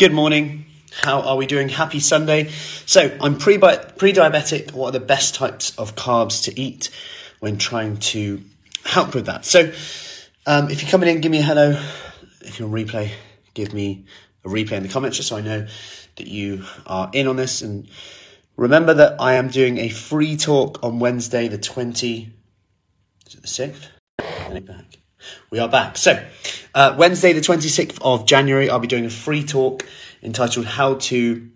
Good morning. How are we doing? Happy Sunday. So, I'm pre diabetic. What are the best types of carbs to eat when trying to help with that? So, um, if you're coming in, give me a hello. If you're on replay, give me a replay in the comments just so I know that you are in on this. And remember that I am doing a free talk on Wednesday, the 20, is it the 6th? Back. We are back. So, uh, Wednesday, the 26th of January, I'll be doing a free talk entitled How to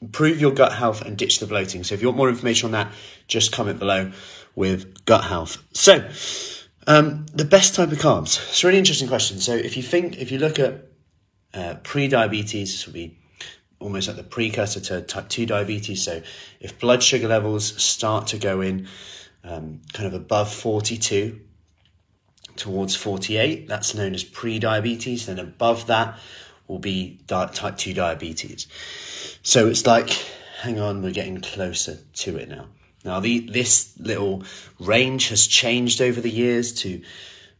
Improve Your Gut Health and Ditch the Bloating. So, if you want more information on that, just comment below with gut health. So, um, the best type of carbs. It's a really interesting question. So, if you think, if you look at uh, pre diabetes, this will be almost like the precursor to type 2 diabetes. So, if blood sugar levels start to go in um, kind of above 42, towards 48, that's known as pre-diabetes. Then above that will be type 2 diabetes. So it's like, hang on, we're getting closer to it now. Now, the, this little range has changed over the years to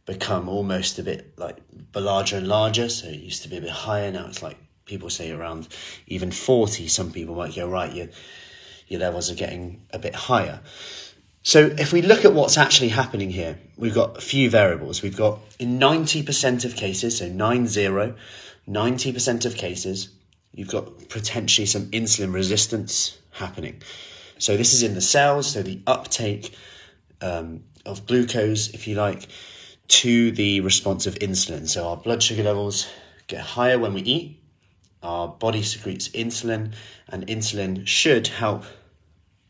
become almost a bit like larger and larger. So it used to be a bit higher. Now it's like people say around even 40. Some people might go, right, your, your levels are getting a bit higher. So if we look at what's actually happening here, we've got a few variables. We've got in 90% of cases, so 9-0, 90% of cases, you've got potentially some insulin resistance happening. So this is in the cells, so the uptake um, of glucose, if you like, to the response of insulin. So our blood sugar levels get higher when we eat, our body secretes insulin, and insulin should help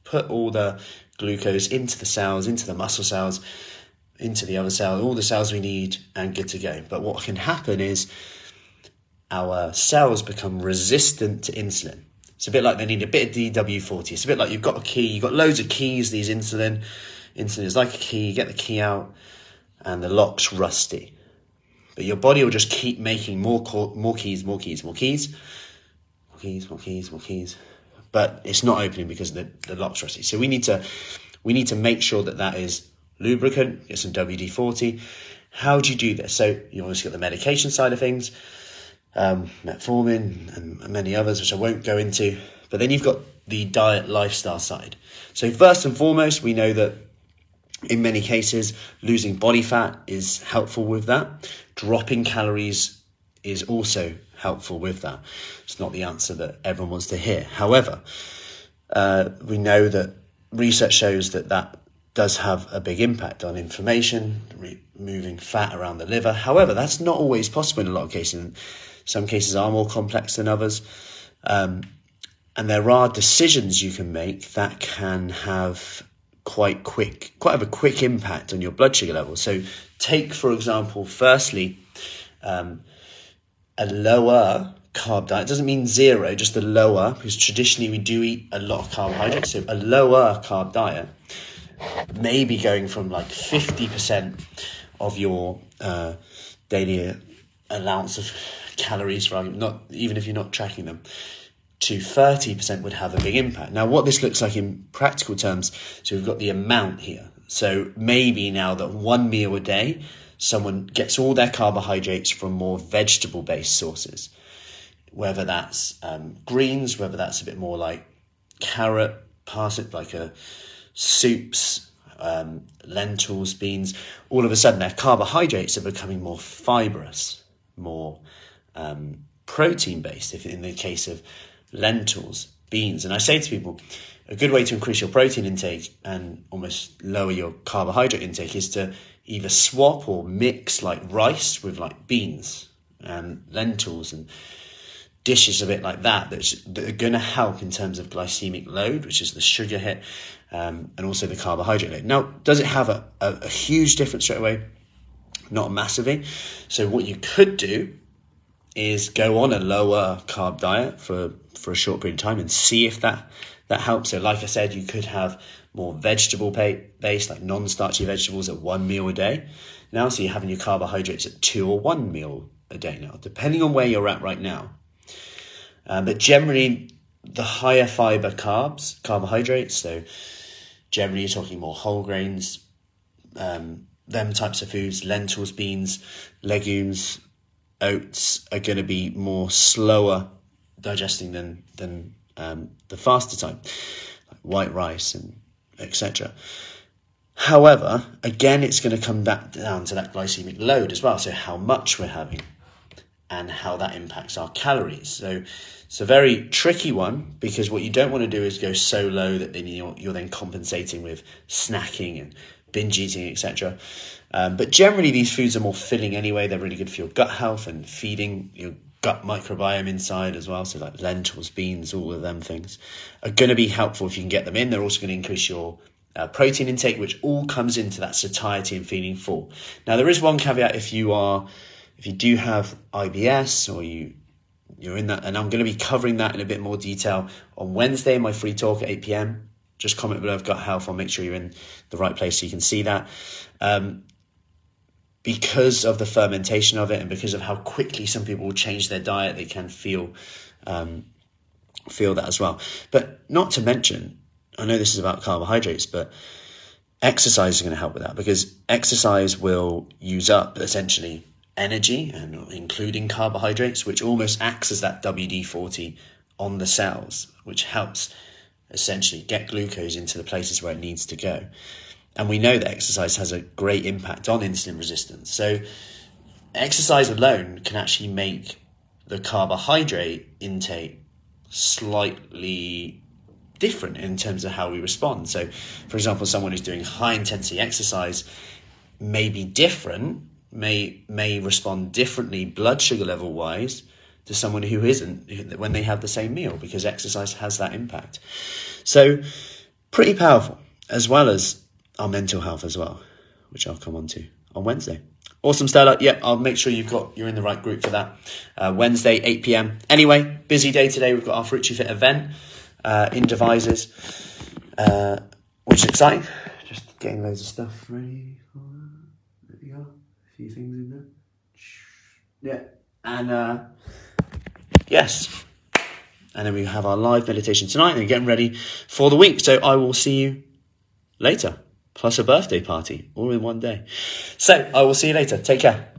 put all the glucose into the cells, into the muscle cells, into the other cells, all the cells we need, and good to go. But what can happen is our cells become resistant to insulin. It's a bit like they need a bit of DW40. It's a bit like you've got a key, you've got loads of keys, these insulin. Insulin is like a key, you get the key out, and the lock's rusty. But your body will just keep making more, more keys, more keys, more keys, more keys, more keys, more keys but it's not opening because of the, the lock's rusty. So we need to we need to make sure that that is lubricant. Get some WD forty. How do you do this? So you obviously got the medication side of things, um, metformin and many others, which I won't go into. But then you've got the diet lifestyle side. So first and foremost, we know that in many cases, losing body fat is helpful with that. Dropping calories is also helpful with that. It's not the answer that everyone wants to hear. However, uh, we know that research shows that that does have a big impact on inflammation, removing fat around the liver. However, that's not always possible in a lot of cases. Some cases are more complex than others. Um, and there are decisions you can make that can have quite quick, quite have a quick impact on your blood sugar level. So, take for example, firstly, um, a lower carb diet. It doesn't mean zero, just a lower, because traditionally we do eat a lot of carbohydrates. So a lower carb diet, maybe going from like 50% of your uh, daily allowance of calories, right? Not even if you're not tracking them, to 30% would have a big impact. Now, what this looks like in practical terms, so we've got the amount here. So maybe now that one meal a day someone gets all their carbohydrates from more vegetable based sources, whether that's um, greens, whether that's a bit more like carrot, parsnip, like a soups, um, lentils, beans, all of a sudden their carbohydrates are becoming more fibrous, more um, protein based, if in the case of lentils, beans. And I say to people, a good way to increase your protein intake and almost lower your carbohydrate intake is to either swap or mix like rice with like beans and lentils and dishes a bit like that that are going to help in terms of glycemic load, which is the sugar hit, um, and also the carbohydrate load. Now, does it have a, a, a huge difference straight away? Not massively. So, what you could do is go on a lower carb diet for, for a short period of time and see if that that helps. So, like I said, you could have more vegetable based, like non starchy vegetables at one meal a day. Now, so you're having your carbohydrates at two or one meal a day now, depending on where you're at right now. Um, but generally, the higher fiber carbs, carbohydrates, so generally you're talking more whole grains, um, them types of foods, lentils, beans, legumes, oats are going to be more slower digesting than than um, the faster type, like white rice and etc. However, again, it's going to come back down to that glycemic load as well. So how much we're having and how that impacts our calories. So it's a very tricky one because what you don't want to do is go so low that then you're, you're then compensating with snacking and binge eating, etc. Um, but generally, these foods are more filling anyway. They're really good for your gut health and feeding your gut microbiome inside as well. So like lentils, beans, all of them things are going to be helpful if you can get them in. They're also going to increase your uh, protein intake, which all comes into that satiety and feeling full. Now, there is one caveat if you are if you do have IBS or you you're in that, and I'm going to be covering that in a bit more detail on Wednesday in my free talk at 8 p.m. Just comment below. I've got health. I'll make sure you're in the right place so you can see that. Um, because of the fermentation of it, and because of how quickly some people will change their diet, they can feel um, feel that as well. But not to mention, I know this is about carbohydrates, but exercise is going to help with that because exercise will use up essentially energy and including carbohydrates, which almost acts as that WD 40 on the cells, which helps essentially get glucose into the places where it needs to go. And we know that exercise has a great impact on insulin resistance. So, exercise alone can actually make the carbohydrate intake slightly different in terms of how we respond. So, for example, someone who's doing high intensity exercise may be different may may respond differently blood sugar level wise to someone who isn't when they have the same meal because exercise has that impact. So pretty powerful as well as our mental health as well, which I'll come on to on Wednesday. Awesome, Stella. Yep, I'll make sure you've got you're in the right group for that. Uh, Wednesday, 8 p.m. Anyway, busy day today. We've got our Fruity Fit event uh, in Devizes, uh, which is exciting. Just getting loads of stuff ready There we are. A few things in there. Yeah. And uh, yes. And then we have our live meditation tonight and getting ready for the week. So I will see you later. Plus a birthday party, all in one day. So I will see you later. Take care.